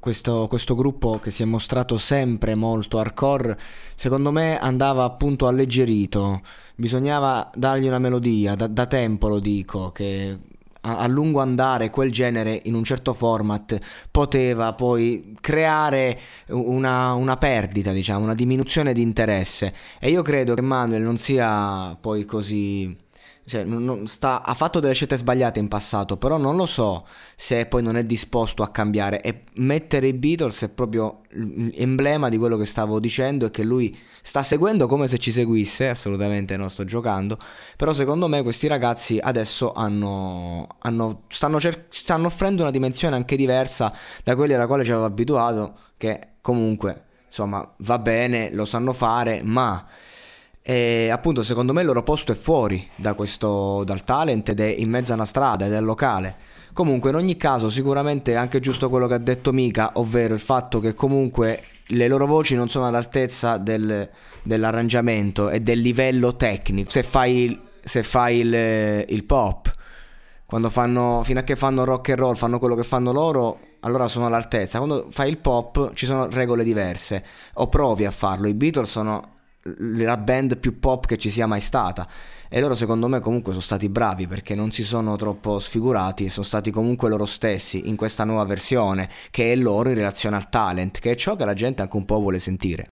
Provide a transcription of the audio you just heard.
questo, questo, gruppo che si è mostrato sempre molto hardcore, secondo me andava appunto alleggerito, bisognava dargli una melodia, da, da tempo lo dico, che a, a, lungo andare quel genere in un certo format poteva poi creare una, una perdita, diciamo, una diminuzione di interesse. E io credo che Manuel non sia poi così cioè, sta, ha fatto delle scelte sbagliate in passato, però non lo so se poi non è disposto a cambiare. E mettere i Beatles è proprio l'emblema di quello che stavo dicendo e che lui sta seguendo come se ci seguisse, assolutamente non sto giocando, però secondo me questi ragazzi adesso hanno, hanno, stanno, cer- stanno offrendo una dimensione anche diversa da quelli alla quale ci avevo abituato, che comunque insomma va bene, lo sanno fare, ma e appunto secondo me il loro posto è fuori da questo, dal talent ed è in mezzo a una strada ed è locale. Comunque in ogni caso sicuramente è anche giusto quello che ha detto Mika, ovvero il fatto che comunque le loro voci non sono all'altezza del, dell'arrangiamento e del livello tecnico. Se fai, se fai il, il pop, fanno, fino a che fanno rock and roll, fanno quello che fanno loro, allora sono all'altezza. Quando fai il pop ci sono regole diverse o provi a farlo. I Beatles sono la band più pop che ci sia mai stata. E loro secondo me comunque sono stati bravi perché non si sono troppo sfigurati, sono stati comunque loro stessi in questa nuova versione che è loro in relazione al talent, che è ciò che la gente anche un po' vuole sentire.